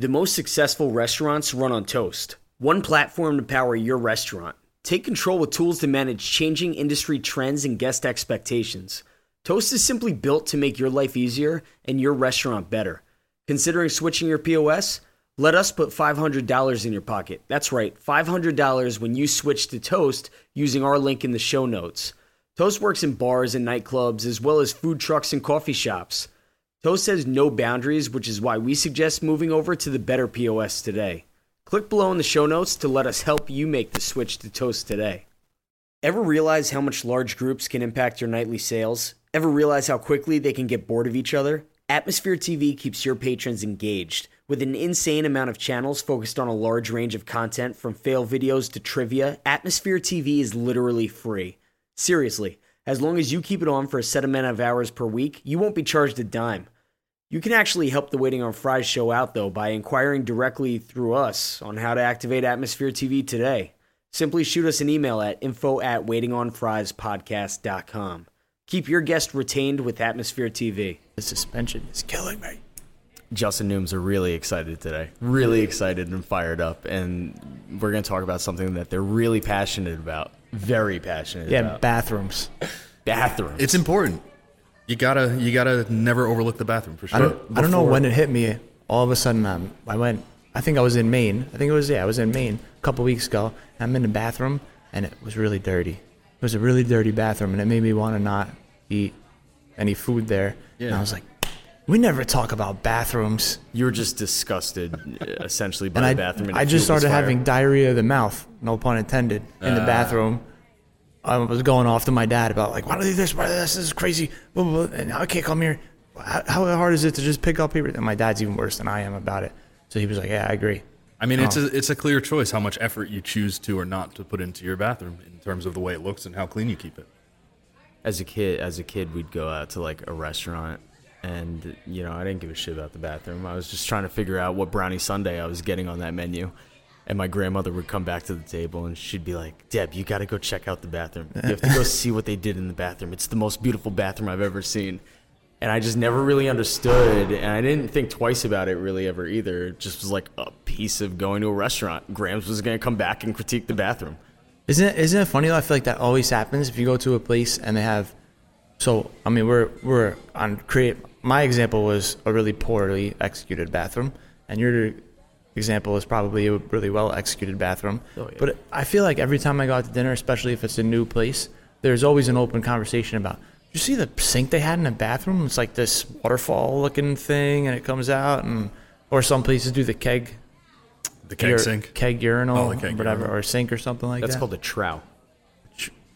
The most successful restaurants run on Toast, one platform to power your restaurant. Take control with tools to manage changing industry trends and guest expectations. Toast is simply built to make your life easier and your restaurant better. Considering switching your POS? Let us put $500 in your pocket. That's right, $500 when you switch to Toast using our link in the show notes. Toast works in bars and nightclubs as well as food trucks and coffee shops. Toast has no boundaries, which is why we suggest moving over to the better POS today. Click below in the show notes to let us help you make the switch to Toast today. Ever realize how much large groups can impact your nightly sales? Ever realize how quickly they can get bored of each other? Atmosphere TV keeps your patrons engaged with an insane amount of channels focused on a large range of content from fail videos to trivia. Atmosphere TV is literally free. Seriously, as long as you keep it on for a set amount of hours per week, you won't be charged a dime. You can actually help the Waiting on Fries show out though by inquiring directly through us on how to activate Atmosphere TV today. Simply shoot us an email at info at waitingonfriespodcast.com. Keep your guest retained with Atmosphere TV. The suspension is killing me. Justin Nooms are really excited today. Really excited and fired up. And we're going to talk about something that they're really passionate about. Very passionate Yeah, about. bathrooms. Bathrooms. It's important. You gotta you gotta never overlook the bathroom for I sure. don't, I don't know when it hit me. All of a sudden, um, I went. I think I was in Maine. I think it was yeah, I was in Maine a couple weeks ago. I'm in the bathroom, and it was really dirty. It was a really dirty bathroom, and it made me want to not eat any food there. And Yeah. I was like, we never talk about bathrooms. you were just disgusted, essentially, by And the I, bathroom. and I just started having diarrhea of the mouth, no pun intended, in the bathroom. I was going off to my dad about like, why do they do this? Why do they do this? This is crazy. Blah, blah, blah. And I can't come here. How, how hard is it to just pick up paper? And my dad's even worse than I am about it. So he was like, yeah, I agree. I mean, it's Oh. a it's a clear choice how much effort you choose to or not to put into your bathroom in terms of the way it looks and how clean you keep it. as a kid as a kid we'd go out to like a restaurant and you know i didn't give a shit about the bathroom i was just trying to figure out what brownie sunday i was getting on that menu and my grandmother would come back to the table and she'd be like deb you got to go check out the bathroom you have to go see what they did in the bathroom it's the most beautiful bathroom i've ever seen and i just never really understood and i didn't think twice about it really ever either it just was like a piece of going to a restaurant grams was going to come back and critique the bathroom Isn't it, isn't it funny though? I feel like that always happens if you go to a place and they have. So I mean, we're we're on create. My example was a really poorly executed bathroom, and your example is probably a really well executed bathroom. Oh, yeah. But I feel like every time I go out to dinner, especially if it's a new place, there's always an open conversation about. You see the sink they had in the bathroom? It's like this waterfall looking thing, and it comes out, and or some places do the keg, The keg ur- sink. keg urinal, Oh, keg whatever, urinal. or sink or something like that's that. That's called a trout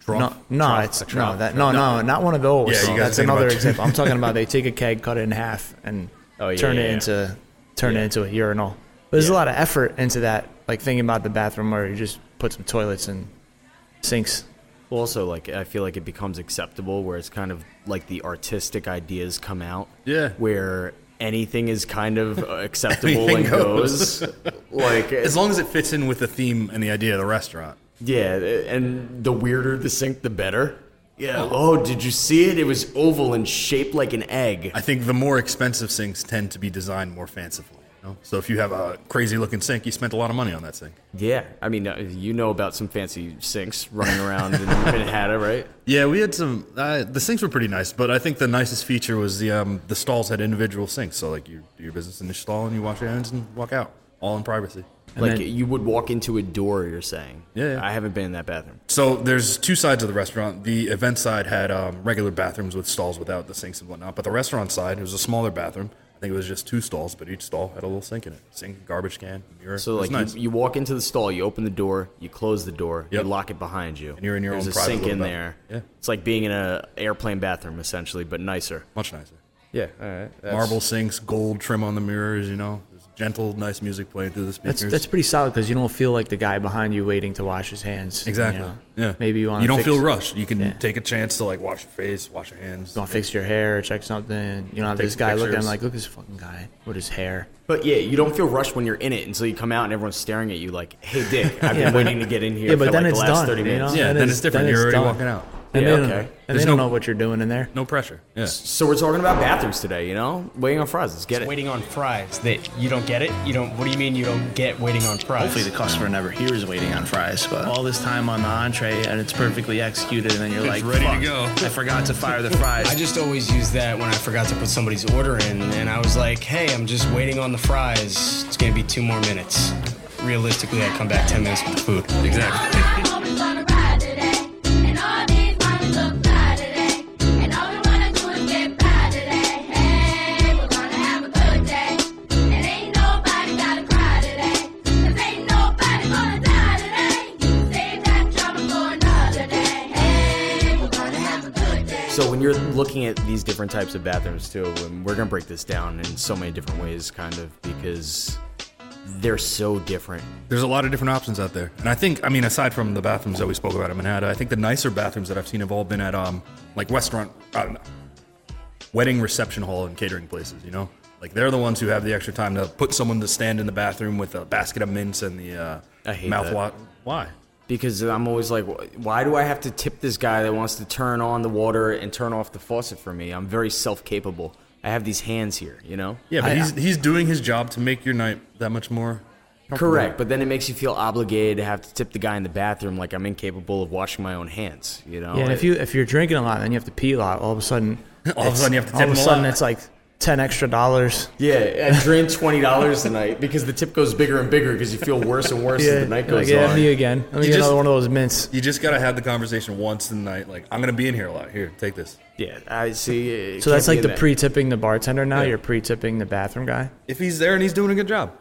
Trough. No, no, Trough, it's a no, that, no, no, not one of those. Yeah, you That's another example. I'm talking about they take a keg, cut it in half, and Oh, yeah, turn yeah, it yeah. into turn Yeah. it into a urinal. But there's a lot of effort into that, like thinking about the bathroom where you just put some toilets and sinks. Well, also like I feel like it becomes acceptable where it's kind of like the artistic ideas come out. Yeah. Where anything is kind of uh, acceptable Anything and goes. like As long as it fits in with the theme and the idea of the restaurant. yeah, and the weirder the sink, the better. Yeah. Oh, oh, did you see it? It was oval and shaped like an egg. I think the more expensive sinks tend to be designed more fancifully. You know? So if you have a crazy looking sink, you spent a lot of money on that sink. Yeah. I mean, uh, you know about some fancy sinks running around in Manhattan, right? Yeah, we had some. Uh, the sinks were pretty nice, but I think the nicest feature was the um, the stalls had individual sinks. So like you do your business in the stall and you wash your hands and walk out, all in privacy. like then- you would walk into a door. You're saying. Yeah, yeah. I haven't been in that bathroom. So there's two sides of the restaurant. The event side had um, regular bathrooms with stalls without the sinks and whatnot, but the restaurant side it was a smaller bathroom. I think it was just two stalls, but each stall had a little sink in it. Sink, garbage can, mirror. So It was like nice. you, you walk into the stall, you open the door, you close the door, Yep. you lock it behind you, And you're in your own. There's own a private sink in bathroom. there. Yeah. It's like being in an airplane bathroom essentially, but nicer. much nicer. Yeah, all right. Marble sinks, gold trim on the mirrors. You know, there's gentle, nice music playing through the speakers. That's that's pretty solid because you don't feel like the guy behind you waiting to wash his hands. Exactly. you know. Yeah. Maybe you want. To. You don't fix, feel rushed. You can Yeah. take a chance to like wash your face, wash your hands. You want to fix your hair, check something. You don't this guy looking pictures. like, look at this fucking guy with his hair. But yeah, you don't feel rushed when you're in it until you come out and everyone's staring at you like, "Hey, Dick, I've been waiting to get in here Yeah, but for then like it's the last done, thirty you know? minutes." Yeah, Then then it's- it's different. then You're it's already done. walking out. And Yeah, they don't, okay. and There's they don't no- know what you're doing in there. No pressure. Yeah. So we're talking about bathrooms today, you know? Waiting on fries. Let's get it. Waiting on fries. That you don't get it. You don't. What do you mean you don't get waiting on fries? Hopefully the customer never hears waiting on fries, but all this time on the entree and it's perfectly executed, and then you're like, ready to go." I forgot to fire the fries. I just always use that when I forgot to put somebody's order in, and I was like, "Hey, I'm just waiting on the fries. It's gonna be two more minutes." Realistically, I come back ten minutes with the food. Exactly. So when you're looking at these different types of bathrooms too, and we're gonna break this down in so many different ways, kind of because they're so different. There's a lot of different options out there, and I think, I mean, aside from the bathrooms that we spoke about in Manhattan, I think the nicer bathrooms that I've seen have all been at um like restaurant, I don't know, wedding reception hall and catering places. You know, like they're the ones who have the extra time to put someone to stand in the bathroom with a basket of mints and the uh, I hate mouthwash. Why? Because I'm always like, why do I have to tip this guy that wants to turn on the water and turn off the faucet for me? I'm very self capable. I have these hands here, you know? Yeah, but I- he's he's doing his job to make your night that much more. Correct, but then it makes you feel obligated to have to tip the guy in the bathroom like I'm incapable of washing my own hands, you know? Yeah, and if you if you're drinking a lot and you have to pee a lot, all of a sudden, All of a sudden you have to all of a him a sudden lot. it's like ten extra dollars. Yeah, I drained twenty dollars tonight because the tip goes bigger and bigger because you feel worse and worse as the night goes like, yeah, on. me again. Let me You get just- another one of those mints. You just gotta have the conversation once in the night. Like, I'm gonna be in here a lot. Here, take this. Yeah, I see. it So that's like the that. pre-tipping the bartender. Now Yeah. you're pre-tipping the bathroom guy. If he's there and he's doing a good job.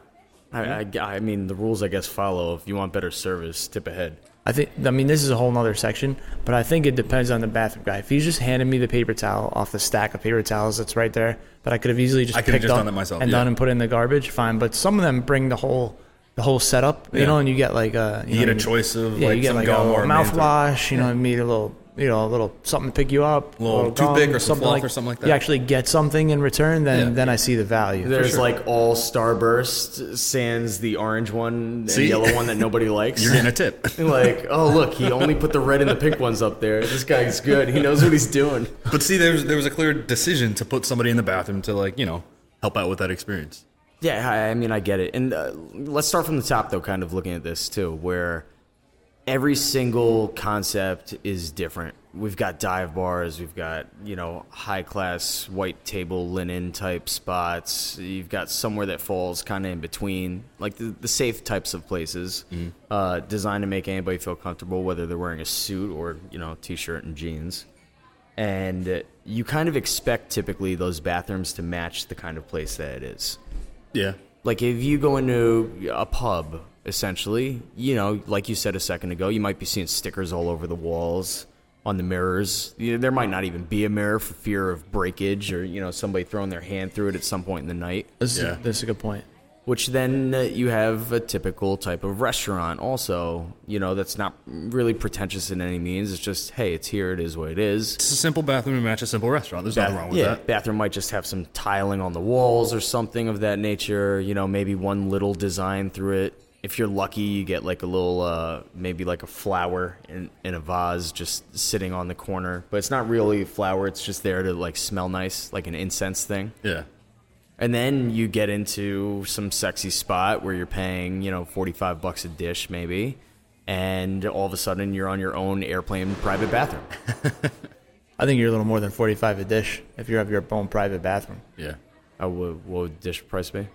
I, I, I mean, the rules I guess follow. If you want better service, tip ahead. I think. I mean, this is a whole nother section, but I think it depends on the bathroom guy. If he's just handed me the paper towel off the stack of paper towels that's right there, that I could have easily just I picked just up done that myself, and yeah. done and put in the garbage, fine. But some of them bring the whole, the whole setup, you Yeah. know, and you get like a, You know, get a choice of, yeah, like, you get some like gum a or a or- mouthwash, you know, and maybe a little, you know, a little something to pick you up, A little gum, toothpick or some something fluff or something like that. You actually get something in return, then Yeah. then I see the value. There's like all Starburst, sans the orange one and See? yellow one that nobody likes. You're getting a tip. like, oh look, he only put the red and the pink ones up there. This guy's good. He knows what he's doing. but see, there was, there was a clear decision to put somebody in the bathroom to, like, you know, help out with that experience. Yeah, I, I mean, I get it. And uh, let's start from the top, though, kind of looking at this, too, where every single concept is different. We've got dive bars, we've got, you know, high class white table linen type spots. You've got somewhere that falls kind of in between, like the, the safe types of places, uh, designed to make anybody feel comfortable, whether they're wearing a suit or, you know, t shirt and jeans. And you kind of expect typically those bathrooms to match the kind of place that it is Yeah. like if you go into a pub essentially you know like you said a second ago you might be seeing stickers all over the walls on the mirrors you know, there might not even be a mirror for fear of breakage or you know somebody throwing their hand through it at some point in the night This, Yeah. is, this is a good point. which then uh, you have a typical type of restaurant also you know that's not really pretentious in any means it's just hey it's here it is what it is It's a simple bathroom to match a simple restaurant. There's nothing wrong with yeah, that. bathroom might just have some tiling on the walls or something of that nature. You know, maybe one little design through it. If you're lucky, you get like a little, uh, maybe like a flower in, in a vase just sitting on the corner. But it's not really a flower. It's just there to like smell nice, like an incense thing. Yeah. And then you get into some sexy spot where you're paying, you know, 45 bucks a dish maybe. And all of a sudden you're on your own airplane private bathroom. I think you're a little more than 45 a dish if you have your own private bathroom. Yeah. Uh, what, what would dish price be?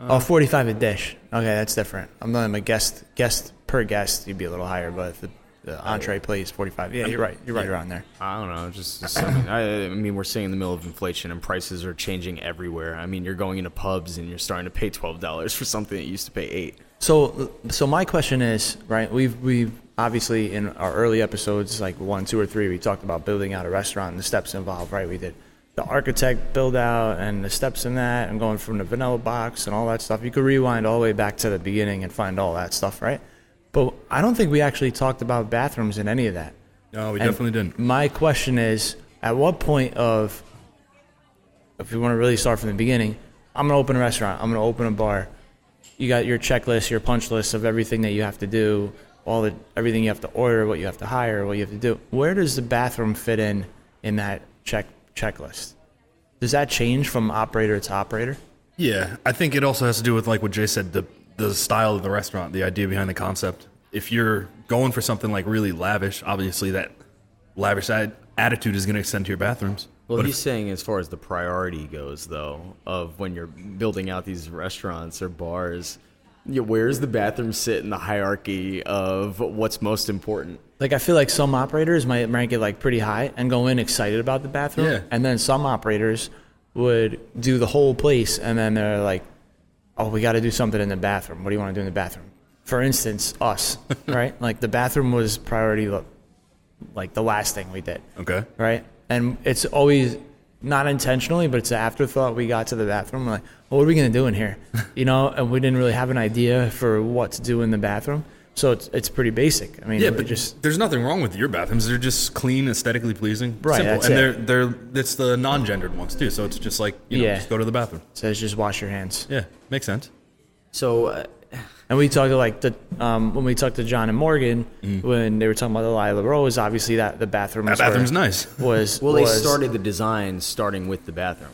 Oh, uh-huh. 45 a dish. Okay, that's different. I'm not a guest guest per guest. You'd be a little higher, but if the, the entree plate is 45, yeah, you're right. You're right around there. I don't know. Just assuming. I, I mean, we're seeing in the middle of inflation, and prices are changing everywhere. I mean, you're going into pubs and you're starting to pay twelve dollars for something that used to pay eight. So, so my question is, right? We've we've obviously in our early episodes, like one, two, or three, we talked about building out a restaurant and the steps involved, right? We did the architect build out and the steps in that, and going from the vanilla box and all that stuff. You could rewind all the way back to the beginning and find all that stuff, right? But I don't think we actually talked about bathrooms in any of that. No, we And definitely didn't. My question is, at what point of, if we want to really start from the beginning, I'm gonna open a restaurant. I'm gonna open a bar. You got your checklist, your punch list of everything that you have to do. all the everything you have to order, what you have to hire, what you have to do. Where does the bathroom fit in in that check checklist? Does that change from operator to operator? Yeah, I think it also has to do with like what Jay said, the the style of the restaurant, the idea behind the concept. If you're going for something like really lavish, obviously that lavish ad- attitude is going to extend to your bathrooms. Well, But he's if- saying as far as the priority goes, though, of when you're building out these restaurants or bars, you know, where's the bathroom sit in the hierarchy of what's most important? Like I feel like some operators might rank it like pretty high and go in excited about the bathroom, Yeah. and then some operators would do the whole place, and then they're like, "Oh, we got to do something in the bathroom. What do you want to do in the bathroom?" For instance, us, right? Like the bathroom was priority, like the last thing we did, okay, right? And it's always not intentionally, but it's an afterthought. We got to the bathroom, we're like, well, what are we gonna do in here? You know, and we didn't really have an idea for what to do in the bathroom. So it's it's pretty basic. I mean, yeah, but just there's nothing wrong with your bathrooms. They're just clean, aesthetically pleasing, Right, simple, and it. they're they're it's the non-gendered ones too. So it's just like you know, Yeah. just go to the bathroom. says just wash your hands. Yeah, makes sense. So, uh, And we talked to like the um, when we talked to John and Morgan when they were talking about the Lila Rose. Obviously, that the bathroom Mm. That was where- bathroom's nice. Was well, they started the design starting with the bathroom.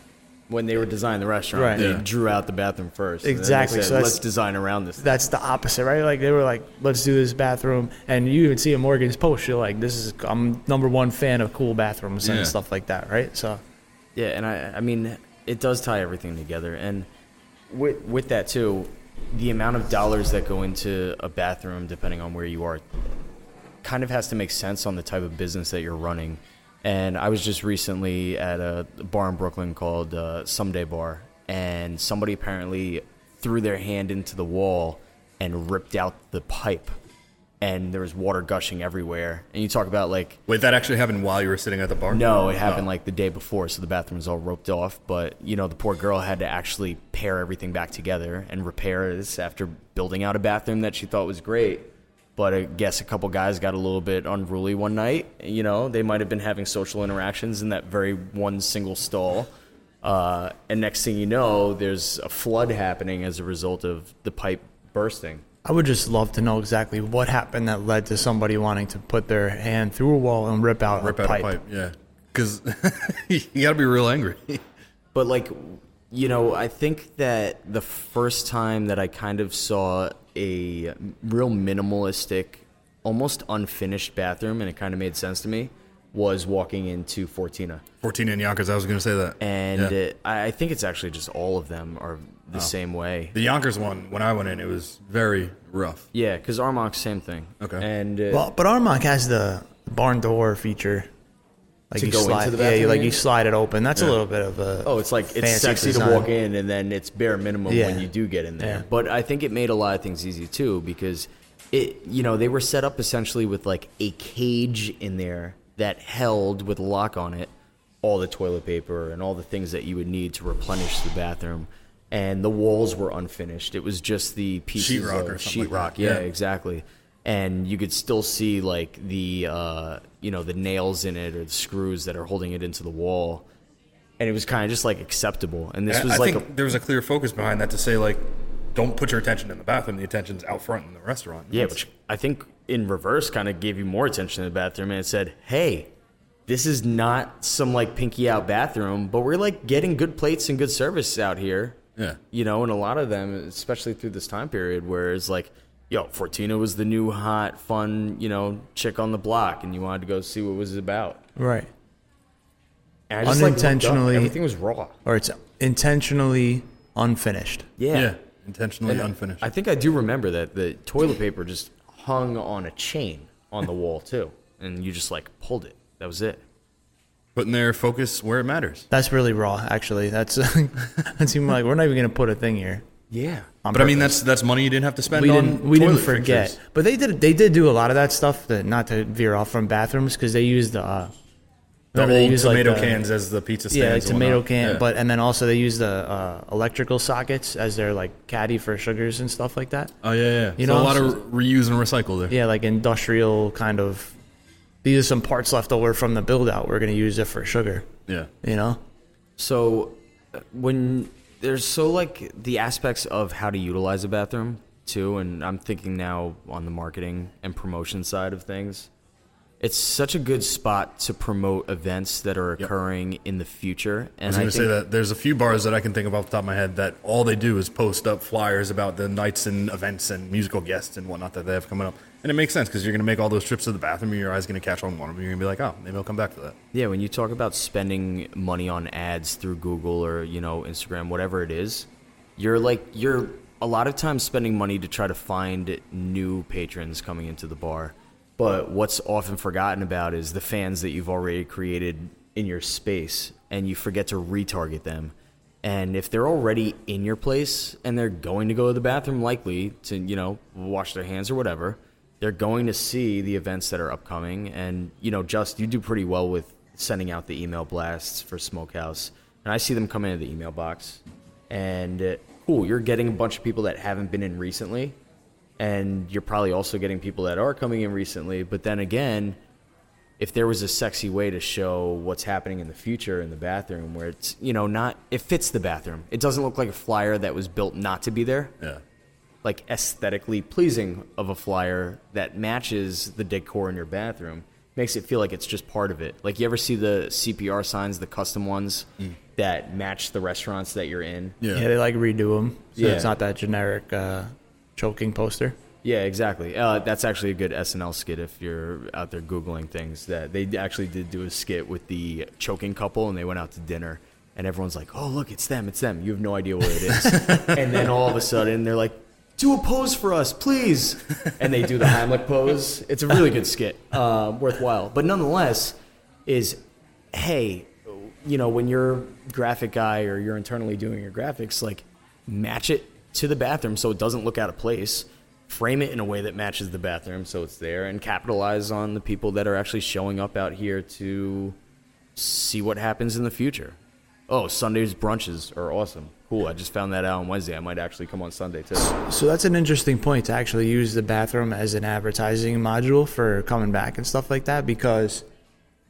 When they were designing the restaurant, Right. they Yeah. drew out the bathroom first. and then they Exactly, said, so that's- let's design around this. That's the opposite, right? Like they were like, let's do this bathroom, and you even see in Morgan's post, you're like, this is I'm number one fan of cool bathrooms Yeah. and stuff like that, right? So Yeah, and I, I mean, it does tie everything together. And with, with that, too, the amount of dollars that go into a bathroom, depending on where you are, kind of has to make sense on the type of business that you're running. And I was just recently at a bar in Brooklyn called uh, Someday Bar, and somebody apparently threw their hand into the wall and ripped out the pipe, and there was water gushing everywhere. And you talk about like Wait, that actually happened while you were sitting at the bar? no, it happened like the day before, so the bathroom was all roped off. But you know, the poor girl had to actually pair everything back together and repair this after building out a bathroom that she thought was great. But I guess a couple guys got a little bit unruly one night. You know, they might have been having social interactions in that very one single stall. Uh, and next thing you know, there's a flood happening as a result of the pipe bursting. I would just love to know exactly what happened that led to somebody wanting to put their hand through a wall and rip out Rip a out pipe. a pipe. Yeah, because you got to be real angry. But like, you know, I think that the first time that I kind of saw a real minimalistic, almost unfinished bathroom, and it kind of made sense to me, was walking into Fortina. 14 in Yonkers. I was going to say that. And Yeah. uh, I I think it's actually just all of them are the same way. the Yonkers one, when I went in, it was very rough. Yeah, because Armonk's same thing. Okay. And uh, Well, but Armonk has the barn door feature. Like To you go into slide, the yeah, you, like you you slide it open. That's a little bit of a Oh, it's like it's sexy design. to walk in, and then it's bare minimum Yeah. when you do get in there. Yeah. But I think it made a lot of things easy too because it, you know, they were set up essentially with like a cage in there that held with a lock on it all the toilet paper and all the things that you would need to replenish the bathroom. And the walls were unfinished. It was just the pieces Sheetrock of or something like sheetrock. Yeah, Yeah. exactly. And you could still see like the uh, you know the nails in it or the screws that are holding it into the wall and it was kind of just like acceptable. And this I- was I like, think a, there was a clear focus behind that to say like, don't put your attention in the bathroom. The attention's out front in the restaurant. yeah, which I think in reverse kind of gave you more attention in the bathroom, and it said, "Hey, this is not some like pinky out bathroom, but we're like getting good plates and good service out here." Yeah. you know, and a lot of them, especially through this time period, where it's like. Yo, Fortina was the new hot, fun, you know, chick on the block, and you wanted to go see what it was about. right, And I just, like, Unintentionally- everything was raw. or it's intentionally unfinished. yeah, intentionally And unfinished. I think I do remember that the toilet paper just hung on a chain on the wall too, and you just like pulled it. That was it. Putting their focus where it matters. That's really raw, actually. That's that's even like we're not even gonna put a thing here. Yeah. But I mean, that's that's money you didn't have to spend we on. didn't we didn't forget, fixtures. but they did they did do a lot of that stuff. That not to veer off from bathrooms because they used the uh, The old like, tomato the- cans as the pizza stands. yeah, like tomato whatnot. can, Yeah. but and then also they use the uh, electrical sockets as their like caddy for sugars and stuff like that. oh yeah, yeah. You so know, a lot so- of reuse and recycle there. Yeah, like industrial kind of. These are some parts left over from the build out. We're gonna use it for sugar. Yeah. You know. So when there's so like the aspects of how to utilize a bathroom, too, and I'm thinking now on the marketing and promotion side of things. It's such a good spot to promote events that are occurring in the future. And I And was going to say think- that there's a few bars that I can think of off the top of my head that all they do is post up flyers about the nights and events and musical guests and whatnot that they have coming up. And it makes sense because you're going to make all those trips to the bathroom and your eyes going to catch on one of them. You're going to be like, oh, maybe I'll come back to that. Yeah, when you talk about spending money on ads through Google or, you know, Instagram, whatever it is, you're like you're a lot of times spending money to try to find new patrons coming into the bar. But what's often forgotten about is the fans that you've already created in your space and you forget to retarget them. And if they're already in your place and they're going to go to the bathroom likely to, you know, wash their hands or whatever, they're going to see the events that are upcoming. And, you know, just you do pretty well with sending out the email blasts for Smokehouse. And I see them come into the email box. And uh, cool, you're getting a bunch of people that haven't been in recently. And you're probably also getting people that are coming in recently. But then again, if there was a sexy way to show what's happening in the future in the bathroom where it's, you know, not, it fits the bathroom. It doesn't look like a flyer that was built not to be there Yeah. Like aesthetically pleasing of a flyer that matches the decor in your bathroom makes it feel like it's just part of it. Like you ever see the CPR signs, the custom ones that match the restaurants that you're in? Yeah. Yeah, they like redo them. So Yeah. it's not that generic uh, choking poster. Yeah, exactly. Uh, that's actually a good SNL skit if you're out there googling things. That they actually did do a skit with the choking couple, and they went out to dinner, and everyone's like, "Oh, look, it's them, it's them." You have no idea what it is, and then all of a sudden they're like, "Do a pose for us, please," and they do the Heimlich pose. It's a really good skit, uh, worthwhile. But nonetheless, is hey, you know, when you're graphic guy or you're internally doing your graphics, like match it to the bathroom so it doesn't look out of place. Frame it in a way that matches the bathroom so it's there and capitalize on the people that are actually showing up out here to see what happens in the future. Oh, Sunday's brunches are awesome. Cool. I just found that out on Wednesday. I might actually come on Sunday too. So that's an interesting point to actually use the bathroom as an advertising module for coming back and stuff like that because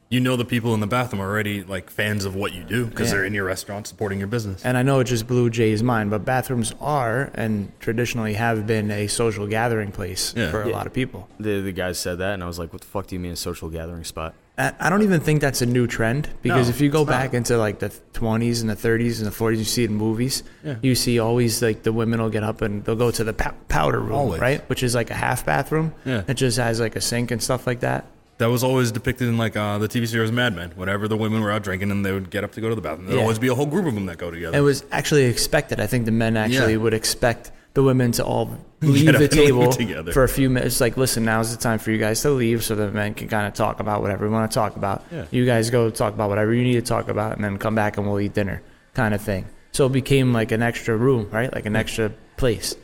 You know the people in the bathroom are already like fans of what you do because Yeah. they're in your restaurant supporting your business. and I know it just blew Jay's mind, but bathrooms are and traditionally have been a social gathering place Yeah. for a Yeah. lot of people. The the guys said that, and I was like, "What the fuck do you mean a social gathering spot?" I don't even think that's a new trend because No, if you go back into like the 20s and the 30s and the 40s, you see it in movies. You see always like the women will get up and they'll go to the powder room, Always. right? Which is like a half bathroom. Yeah. It just has like a sink and stuff like that. That was always depicted in like uh, the TV series Mad Men. Whenever the women were out drinking and they would get up to go to the bathroom, there'd Yeah. always be a whole group of them that go together. It was actually expected. I think the men actually Yeah. would expect the women to all leave the table together. for a few minutes. Like, listen, now's the time for you guys to leave so the men can kind of talk about whatever we want to talk about. Yeah. You guys go talk about whatever you need to talk about and then come back and we'll eat dinner kind of thing. So it became like an extra room, right? Like an extra place.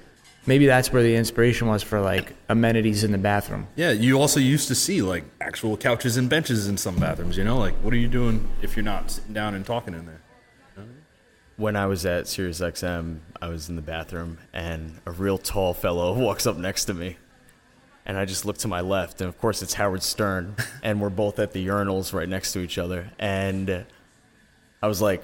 Maybe that's where the inspiration was for like amenities in the bathroom. yeah, you also used to see like actual couches and benches in some bathrooms. You know, like what are you doing if you're not sitting down and talking in there? When I was at Sirius XM, I was in the bathroom and a real tall fellow walks up next to me. And I just look to my left, and of course it's Howard Stern, and we're both at the urinals right next to each other. And I was like,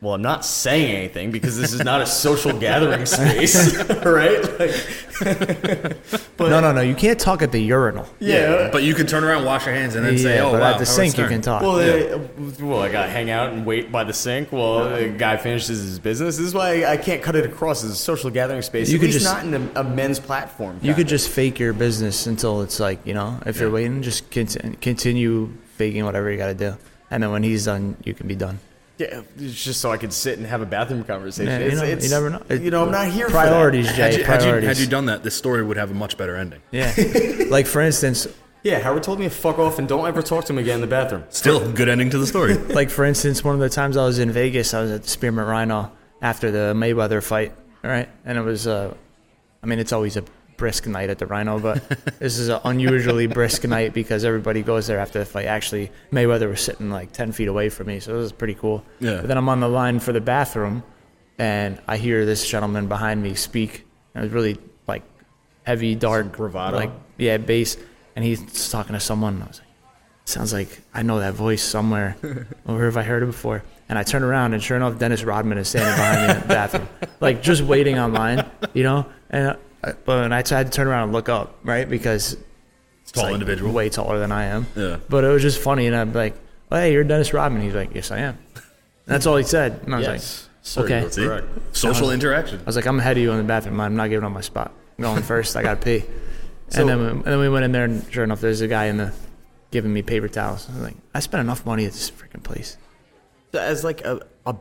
well, I'm not saying anything because this is not a social gathering space, right? Like, no, no, no. You can't talk at the urinal. yeah. But you can turn around, wash your hands, and then say, "Oh, but wow, at the Howard sink you can talk. Well, uh, well, I got to hang out and wait by the sink while the guy finishes his business. This is why I can't cut it across as a social gathering space. You at could least just- not in a, a men's platform. You could kinda. just fake your business until it's like, you know, if you're waiting, just continue faking whatever you got to do. And then when he's done, you can be done. Yeah, it's just so I could sit and have a bathroom conversation. Yeah, you It's- know, you never know. It- you know, I'm not here Priorities, for that. Jay. Had you, had, you, priorities. had you done that, this story would have a much better ending. yeah. like, for instance, Yeah, Howard told me to fuck off and don't ever talk to him again in the bathroom. Still, good ending to the story. like for instance, one of the times I was in Vegas, I was at the Spearmint Rhino after the Mayweather fight, all right? And it was, uh, I mean, it's always a brisk night at the Rhino, but this is an unusually brisk night because everybody goes there after the fight. Actually, Mayweather was sitting like 10 feet away from me, so it was pretty cool. Yeah. But then I'm on the line for the bathroom, and I hear this gentleman behind me speak. It was really like heavy, dark, bravado? like yeah, bass, and he's talking to someone. I was like, sounds like I know that voice somewhere. where have I heard it before? And I turn around, and sure enough, Dennis Rodman is standing behind me in the bathroom, like just waiting online, you know. And but when I tried to turn around and look up, right, because it's Tall individual. way taller than I am. Yeah. But it was just funny, and I'm like, oh, "Hey, you're Dennis Rodman." He's like, "Yes, I am." And that's all he said, and I was Yes. like, Sir, okay. you're See? correct. Social interaction. I was like, I'm ahead of you in the bathroom. I'm not giving up my spot. I'm going first. I got to pee. So- and, then we, and then we went in there, and sure enough, there's a guy in the giving me paper towels. I was like, I spent enough money at this freaking place. So as like a, a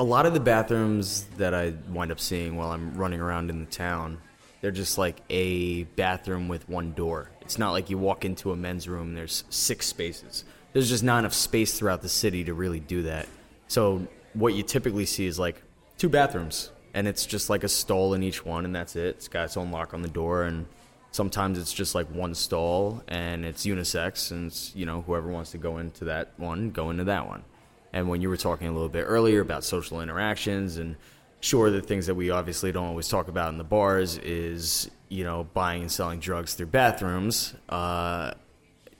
a lot of the bathrooms that I wind up seeing while I'm running around in the town, they're just like a bathroom with one door. It's not like you walk into a men's room there's six spaces. There's just not enough space throughout the city to really do that. So what you typically see is like two bathrooms and it's just like a stall in each one and that's it. It's got its own lock on the door and sometimes it's just like one stall and it's unisex and it's, you know, whoever wants to go into that one, go into that one. And when you were talking a little bit earlier about social interactions and sure the things that we obviously don't always talk about in the bars is, you know, buying and selling drugs through bathrooms. Uh,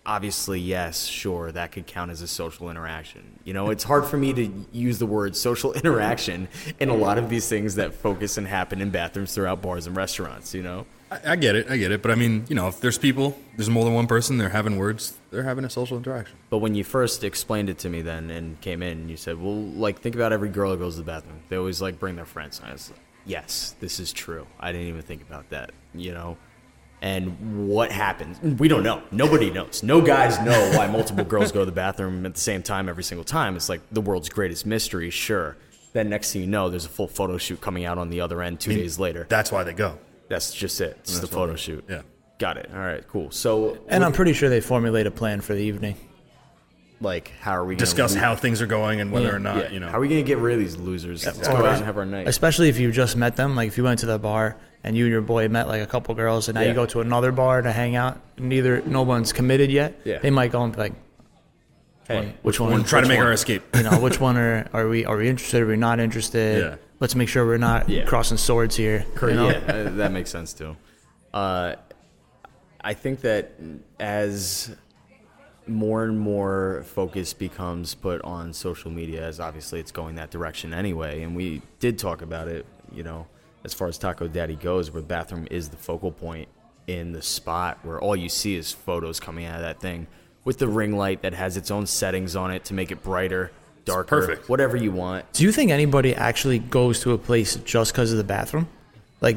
obviously, yes, sure, that could count as a social interaction. You know, it's hard for me to use the word social interaction in a lot of these things that focus and happen in bathrooms throughout bars and restaurants, you know? I, I get it. I get it. But I mean, you know, if there's people, there's more than one person, they're having words, they're having a social interaction. But when you first explained it to me then and came in, you said, well, like, think about every girl that goes to the bathroom. They always, like, bring their friends. And I was like, yes, this is true. I didn't even think about that, you know? And what happens? We don't know. Nobody knows. No guys know why multiple girls go to the bathroom at the same time every single time. It's like the world's greatest mystery, sure. Then next thing you know, there's a full photo shoot coming out on the other end two days later. That's why they go. That's just it. It's the That's why photo they- shoot. yeah. Got it. All right, cool. So, And I'm pretty sure they formulate a plan for the evening. like, how are we going to Discuss how things are going and whether or not, Yeah, you know. How are we gonna get rid of these losers? Let's go Or- out and have our night. Especially if you just met them. Like if you went to the bar and you and your boy met like a couple girls, and now Yeah. you go to another bar to hang out. Neither no one's committed yet. Yeah. They might go and be like, Hey, which one? One, try to which make one? our escape. you know, which one are are we are we interested? Are we not interested? Yeah. Let's make sure we're not Yeah. crossing swords here. you know? yeah, uh, that makes sense too. Uh, I think that as more and more focus becomes put on social media, as obviously it's going that direction anyway, and we did talk about it, you know, as far as Taco Daddy goes, where the bathroom is the focal point in the spot where all you see is photos coming out of that thing with the ring light that has its own settings on it to make it brighter, darker, perfect. whatever you want. Do you think anybody actually goes to a place just because of the bathroom? Like,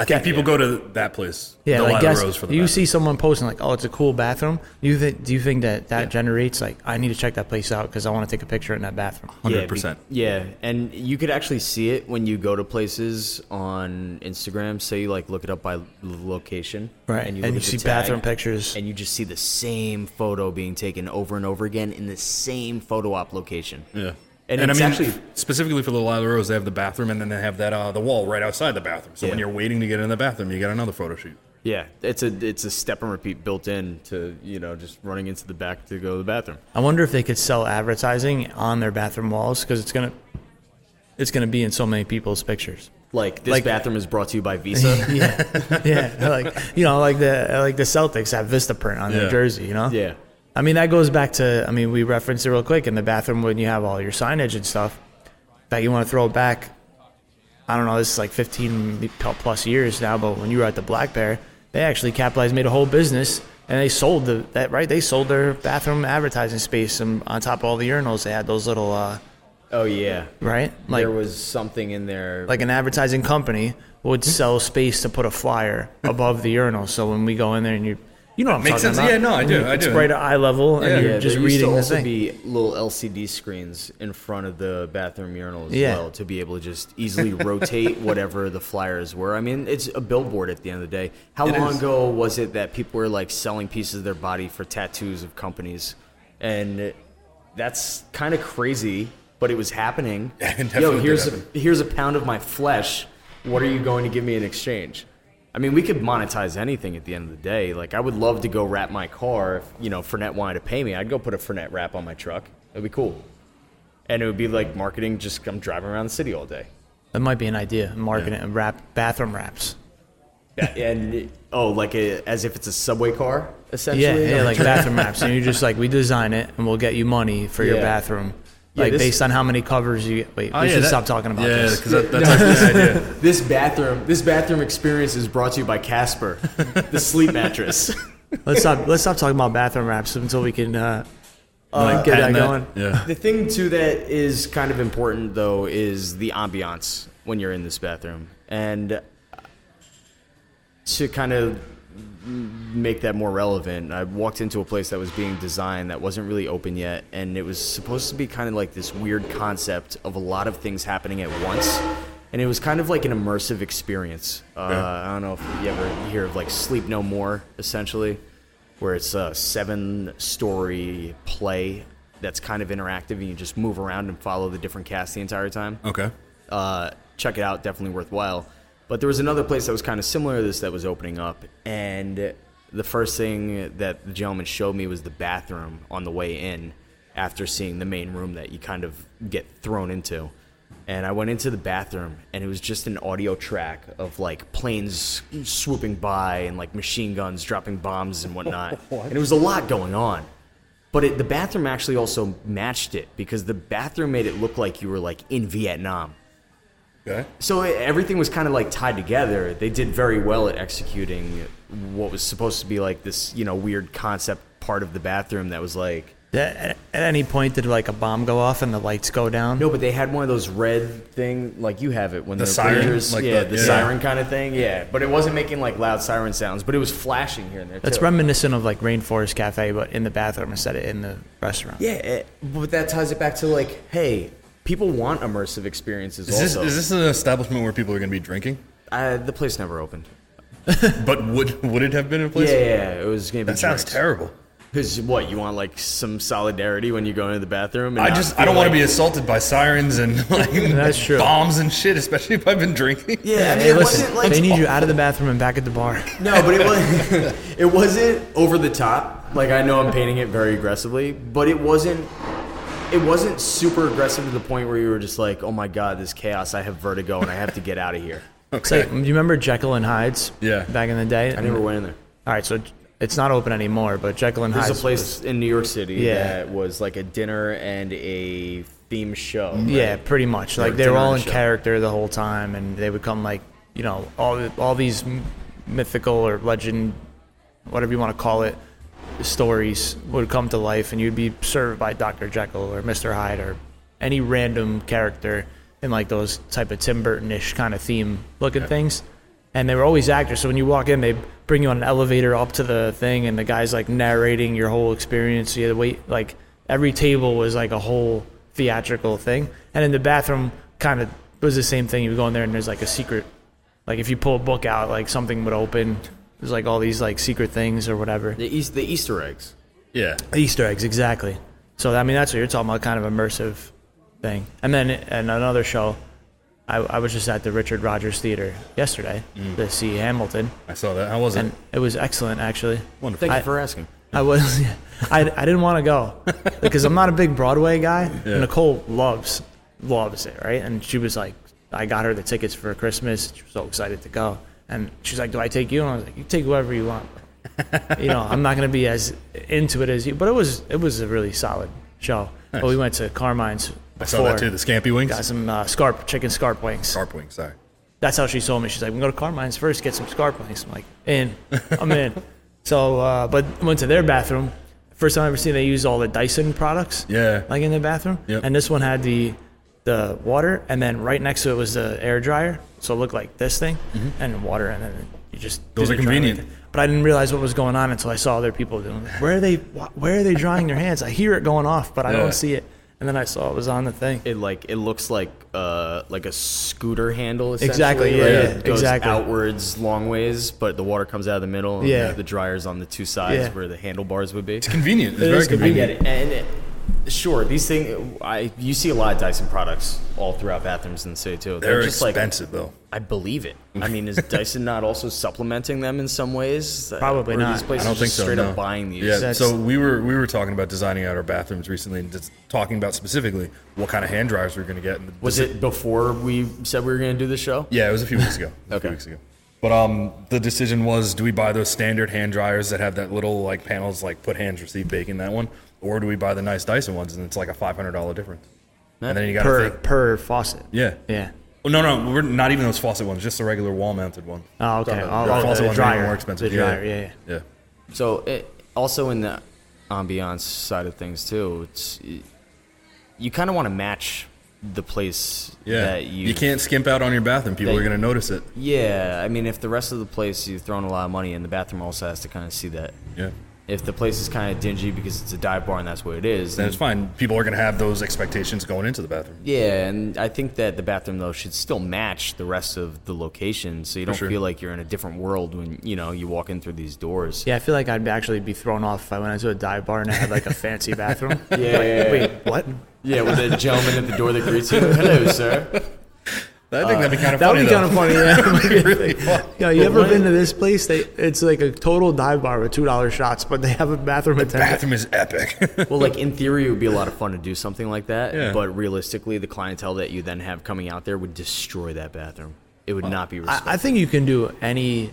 I think people go to that place. yeah, the like Lila guess Rose for the you bathroom. see someone posting like, "Oh, it's a cool bathroom." Do you think? Do you think that that generates like, I need to check that place out because I want to take a picture in that bathroom? Yeah, 100%. Yeah, and you could actually see it when you go to places on Instagram. Say you like look it up by location, Right, And you, and you at the see bathroom pictures. and you just see the same photo being taken over and over again in the same photo op location. Yeah. And And, it's I mean, actually- specifically for the Lila Rose, they have the bathroom and then they have that uh, the wall right outside the bathroom. So when you're waiting to get in the bathroom, you get another photo shoot. Yeah, it's a it's a step and repeat built in to you know just running into the back to go to the bathroom. I wonder if they could sell advertising on their bathroom walls because it's gonna, it's gonna be in so many people's pictures. Like this Like- bathroom is brought to you by Visa. yeah, yeah, like you know, like the like the Celtics have Vistaprint on their jersey. You know, yeah, I mean, that goes back to, I mean, we referenced it real quick in the bathroom when you have all your signage and stuff. That you want to throw it back, I don't know, this is like 15 plus years now, but when you were at the Black Bear, they actually capitalized, made a whole business, and they sold the, that, right? They sold their bathroom advertising space, and on top of all the urinals, they had those little, uh, oh yeah. right? Like, there was something in there. like an advertising company would sell space to put a flyer above the urinal. So when we go in there and you, you know what I'm Makes talking sense. about. Yeah, no, I do, I It's do. right at eye level, and Yeah. you're Yeah, just there used reading to the also thing. be little LCD screens in front of the bathroom urinal as Yeah. well to be able to just easily rotate whatever the flyers were. I mean, it's a billboard at the end of the day. How It long is. ago was it that people were like selling pieces of their body for tattoos of companies? And that's kind of crazy, but it was happening. Yeah, it Yo, did here's a, here's a pound of my flesh. What are you going to give me in exchange? I mean, we could monetize anything at the end of the day. Like, I would love to go wrap my car. If, you know, Fernet wanted to pay me, I'd go put a Fernet wrap on my truck. It'd be cool. And it would be like marketing, just I'm driving around the city all day. That might be an idea. Marketing and wrap bathroom wraps. Yeah, and, oh, like a, as if it's a subway car, essentially? yeah, yeah like bathroom wraps. And you're just like we design it, and we'll get you money for your Yeah. like this- based on how many covers you get. Wait, Oh, we yeah, should that- stop talking about yeah, this. because that, that's actually the idea. This bathroom, this bathroom experience is brought to you by Casper, the sleep mattress. Let's stop. Let's stop talking about bathroom wraps until we can uh, uh, get that Patent going. Yeah. The thing too that is kind of important though is the ambiance when you're in this bathroom, and to kind of make that more relevant, I walked into a place that was being designed that wasn't really open yet, and it was supposed to be kind of like this weird concept of a lot of things happening at once. And it was kind of like an immersive experience. Uh, I don't know if you ever hear of like Sleep No More, essentially, where it's a seven story play that's kind of interactive and you just move around and follow the different casts the entire time Okay. uh, check it out. Definitely worthwhile. But there was another place that was kind of similar to this that was opening up, and the first thing that the gentleman showed me was the bathroom on the way in. After seeing the main room that you kind of get thrown into, and I went into the bathroom, and it was just an audio track of like planes swooping by and like machine guns dropping bombs and whatnot, and it was a lot going on. But it, the bathroom actually also matched it because the bathroom made it look like you were like in Vietnam. Okay. So everything was kind of like tied together. They did very well at executing what was supposed to be like this, you know, weird concept part of the bathroom that was like At, at any point, did like a bomb go off and the lights go down? no, but they had one of those red thing like you have it when The the, siren? Like yeah, the- the, yeah. siren kind of thing, yeah. But it wasn't making like loud siren sounds, but it was flashing here and there. That's too. reminiscent of like Rainforest Cafe, but in the bathroom instead of in the restaurant. Yeah, it, but that ties it back to like, hey, people want immersive experiences. Is this, also, is this an establishment where people are going to be drinking? uh, the place never opened. But would would it have been a place? Yeah, yeah, yeah, it was gonna be. That sounds terrible. Because what you want, like some solidarity when you go into the bathroom? And I just I don't want to be assaulted by sirens and like That's true. bombs and shit, especially if I've been drinking. Yeah, I mean, Hey, it listen, wasn't like they need you out of the bathroom and back at the bar. no, but it was it wasn't over the top. Like I know I'm painting it very aggressively, but it wasn't. It wasn't super aggressive to the point where you were just like, "Oh my god, this chaos! I have vertigo and I have to get out of here." It's like, do you remember Jekyll and Hyde's? Yeah. Back in the day. I never went in there. All right, so it's not open anymore, but Jekyll and There's Hyde's. a place in New York City Yeah. that was like a dinner and a theme show. right? Yeah, pretty much. Like they were all in show. character the whole time, and they would come like you know all all these mythical or legend, whatever you want to call it, stories would come to life, and you'd be served by Doctor Jekyll or Mister Hyde or any random character in like those type of Tim Burton-ish kind of theme looking things. And they were always actors, so when you walk in, they bring you on an elevator up to the thing, and the guy's like narrating your whole experience. You had to wait, like every table was like a whole theatrical thing. And in the bathroom, kind of was the same thing. You would go in there, and there's like a secret, like if you pull a book out, like something would open. There's like all these like secret things or whatever. The, East, the Easter eggs. Yeah. Easter eggs, exactly. So I mean, that's what you're talking about, kind of immersive thing. And then in another show, I, I was just at the Richard Rodgers Theater yesterday mm. to see Hamilton, I saw that. How was it? and it was excellent actually. Wonderful. Thank I- you for asking. I was, I, I didn't want to go because I'm not a big Broadway guy. Yeah. Nicole loves loves it, right? And she was like, I got her the tickets for Christmas. She was so excited to go, and she's like, "Do I take you?" And I was like, "You take whoever you want." you know, I'm not gonna be as into it as you, but it was it was a really solid show. But we went to Carmine's. I saw that too. The Scampy wings. Got some uh, scarp chicken scarp wings. Sharp wings. Sorry. That's how she sold me. She's like, we can go to Carmine's first, get some scarp wings. I'm like, in. I'm in. So, uh, but went to their bathroom. First time I ever seen they use all the Dyson products. Yeah. Like in the bathroom. Yep. And this one had the the water, and then right next to it was the air dryer. So it looked like this thing, and water, and then you just Mm-hmm. Those the are convenient. like. But I didn't realize what was going on until I saw other people doing it. Where are they? Where are they drying their hands? I hear it going off, but I Yeah. don't see it. And then I saw it was on the thing. It like it looks like uh like a scooter handle. Exactly, essentially, yeah, right? yeah, It goes exactly. outwards long ways, but the water comes out of the middle. And Yeah. the, the dryer's on the two sides Yeah. where the handlebars would be. It's convenient. It's It very is I convenient. get it, and it, sure, these things. I you see a lot of Dyson products all throughout bathrooms in the city too. They're just like expensive though. I believe it. I mean, is Dyson not also supplementing them in some ways? Probably or not. These places I don't think just so. Straight no. up buying these. Yeah. That's- So we were we were talking about designing out our bathrooms recently and just talking about specifically what kind of hand dryers we are going to get. And the- Was it before we said we were going to do the show? Yeah, it was a few weeks ago. It A Okay. few weeks ago. But um, the decision was: do we buy those standard hand dryers that have that little like panels, like put hands, receive bacon, that one, or do we buy the nice Dyson ones and it's like a five hundred dollar difference? and then you got to per think. per faucet. Yeah. Yeah. Well, no, no, we're not even those faucet ones, just the regular wall-mounted one. Oh, okay. The, Oh, the faucet the ones are dryer. more expensive. The dryer, yeah, yeah. yeah. So it, also in the ambiance side of things too, it's you kind of want to match the place Yeah, that you, you can't skimp out on your bathroom. People that are going to notice it. Yeah, I mean, if the rest of the place you've thrown a lot of money in, the bathroom also has to kind of see that. Yeah, If the place is kind of dingy because it's a dive bar and that's what it is, then it's fine. People are going to have those expectations going into the bathroom. Yeah, and I think that the bathroom though should still match the rest of the location, so you don't sure. feel like you're in a different world when you know you walk in through these doors. Yeah, I feel like I'd actually be thrown off if I went into a dive bar and I had like a fancy bathroom. Yeah, yeah, yeah. Wait, what? Yeah, with a gentleman at the door that greets you. Hello, sir. I think that'd be kind of funny. That would be though. kind of funny. Yeah. really fun. Yo, you ever been to this place? They it's like a total dive bar with two dollar shots, but they have a bathroom attendant. Bathroom is epic. Well, like in theory, it would be a lot of fun to do something like that. Yeah. But realistically, the clientele that you then have coming out there would destroy that bathroom. It would not be respected. I, I think you can do any,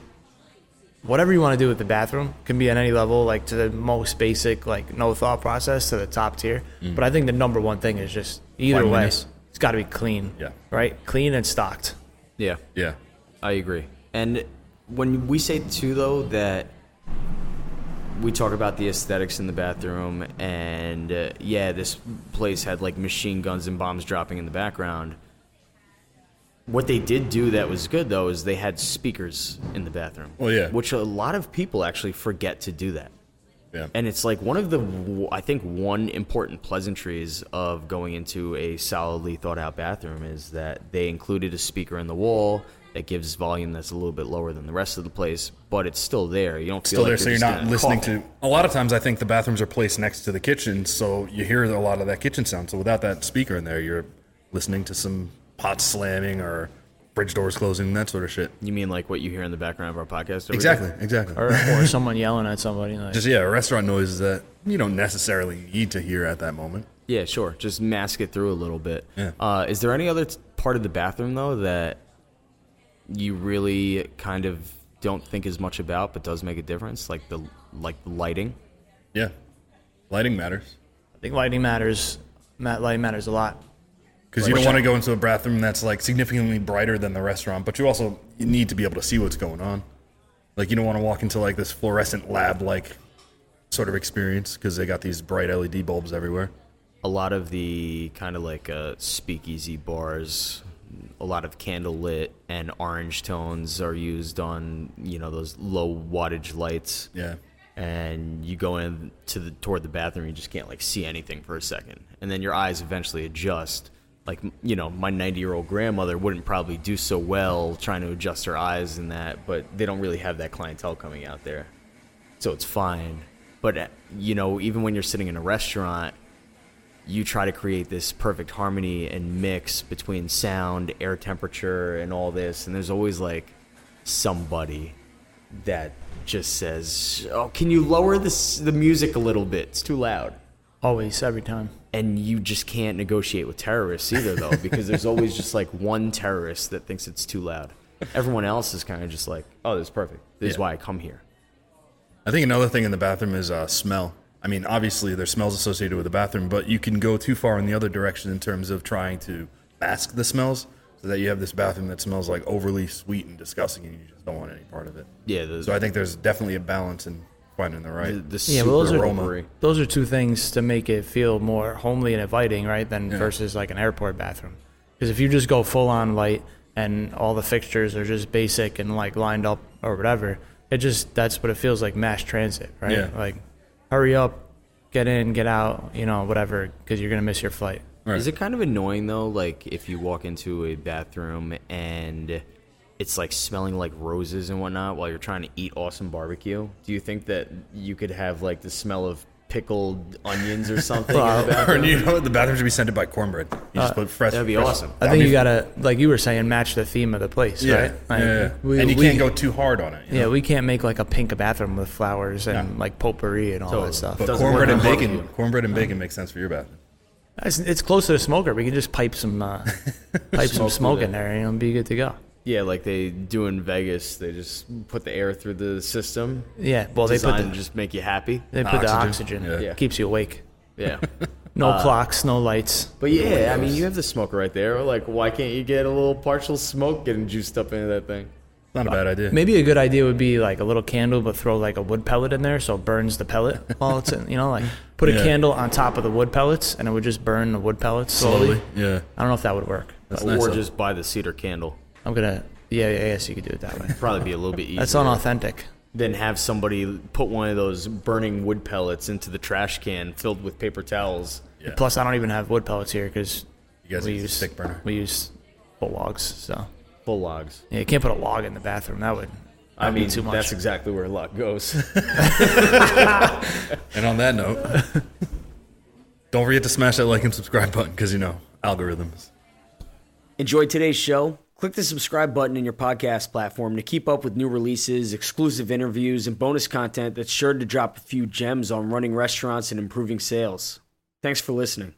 whatever you want to do with the bathroom can be on any level, like to the most basic, like no thought process to the top tier. Mm. But I think the number one thing is just either way, Cleanliness. It's got to be clean. Yeah. Right? Clean and stocked. yeah, yeah, I agree. And when we say too, though, that we talk about the aesthetics in the bathroom, and uh, yeah, this place had like machine guns and bombs dropping in the background. What they did do that was good though is they had speakers in the bathroom. Oh yeah. which a lot of people actually forget to do that. Yeah. And it's like one of the, I think, one important pleasantries of going into a solidly thought out bathroom is that they included a speaker in the wall that gives volume that's a little bit lower than the rest of the place, but it's still there. You don't feel Still like there, so you're not listening car. to. A lot of times, I think the bathrooms are placed next to the kitchen, so you hear a lot of that kitchen sound. So without that speaker in there, you're listening to some pots slamming or fridge doors closing, that sort of shit. You mean like what you hear in the background of our podcast? Exactly, day? exactly. Or, or someone yelling at somebody. Like, Just yeah, restaurant noises that you don't necessarily need to hear at that moment. Yeah, sure. Just mask it through a little bit. Yeah. Uh, is there any other t- part of the bathroom though that you really kind of don't think as much about, but does make a difference, like the like the lighting? Yeah, lighting matters I think lighting matters. Mat lighting matters a lot. Because you don't want to go into a bathroom that's like significantly brighter than the restaurant, but you also you need to be able to see what's going on. Like you don't want to walk into like this fluorescent lab like sort of experience because they got these bright LED bulbs everywhere. a lot of the kind of like uh, speakeasy bars, a lot of candle lit and orange tones are used on you know those low wattage lights. Yeah. And you go in to the toward the bathroom, you just can't like see anything for a second, and then your eyes eventually adjust. Like you know, my 90 year old grandmother wouldn't probably do so well trying to adjust her eyes and that, but they don't really have that clientele coming out there, so it's fine. But uh, you know, even when you're sitting in a restaurant, you try to create this perfect harmony and mix between sound, air temperature, and all this. And there's always like somebody that just says, "Oh, can you lower this the music a little bit? It's too loud." Always, every time. And you just can't negotiate with terrorists either, though, because there's always just like one terrorist that thinks it's too loud. Everyone else is kind of just like, "Oh, this is perfect. This is why I come here." I think another thing in the bathroom is uh, smell. I mean, obviously there's smells associated with the bathroom, but you can go too far in the other direction in terms of trying to mask the smells, so that you have this bathroom that smells like overly sweet and disgusting, and you just don't want any part of it. Yeah, the, So I think there's definitely a balance in finding the the, right. the Yeah, super well, those are those are two things to make it feel more homely and inviting, right? Than versus like an airport bathroom. Because if you just go full on light and all the fixtures are just basic and like lined up or whatever, it just that's what it feels like mass transit, right? Yeah. Like, hurry up, get in, get out, you know, whatever, because you're gonna miss your flight. Right. Is it kind of annoying though, like if you walk into a bathroom and it's like smelling like roses and whatnot while you're trying to eat awesome barbecue? Do you think that you could have like the smell of pickled onions or something in the or bathroom? you know, the bathroom should be scented by cornbread. You just put fresh. Uh, That'd be fresh- awesome. I That'd think you gotta, like you were saying, match the theme of the place, Yeah, right? Like, yeah, yeah. we- and you we- can't go too hard on it. you Yeah, know? we can't make like a pink bathroom with flowers and No. like potpourri and all Totally. that stuff. But cornbread and bacon, barbecue. cornbread and bacon makes sense for your bathroom. It's, it's close to the smoker. We can just pipe some, uh, pipe some Smoke smoke in there. there, and it'll be good to go. Yeah, like they do in Vegas. They just put the air through the system. Yeah, well, they put designed the just make you happy. they put the Oxygen. oxygen. Yeah. Keeps you awake. Yeah. No Uh, clocks, no lights. But yeah, I mean, you have the smoke right there. Like, why can't you get a little partial smoke getting juiced up into that thing? Not a bad idea. Maybe a good idea would be like a little candle, but throw like a wood pellet in there so it burns the pellet while it's in, you know, like put a Yeah. candle on top of the wood pellets and it would just burn the wood pellets slowly. Slowly. Yeah. I don't know if that would work. That's or nice. though. just buy the cedar candle. I'm gonna, yeah, yeah, I guess you could do it that way. Probably be a little bit easier. That's unauthentic. Then have somebody put one of those burning wood pellets into the trash can filled with paper towels. Yeah. Plus, I don't even have wood pellets here because You guys we use use stick burner. We use full logs, so Full logs. yeah, you can't put a log in the bathroom. That would, I mean, too much. that's exactly where luck goes. And on that note, don't forget to smash that like and subscribe button because you know algorithms. Enjoy today's show? Click the subscribe button in your podcast platform to keep up with new releases, exclusive interviews, and bonus content that's sure to drop a few gems on running restaurants and improving sales. Thanks for listening.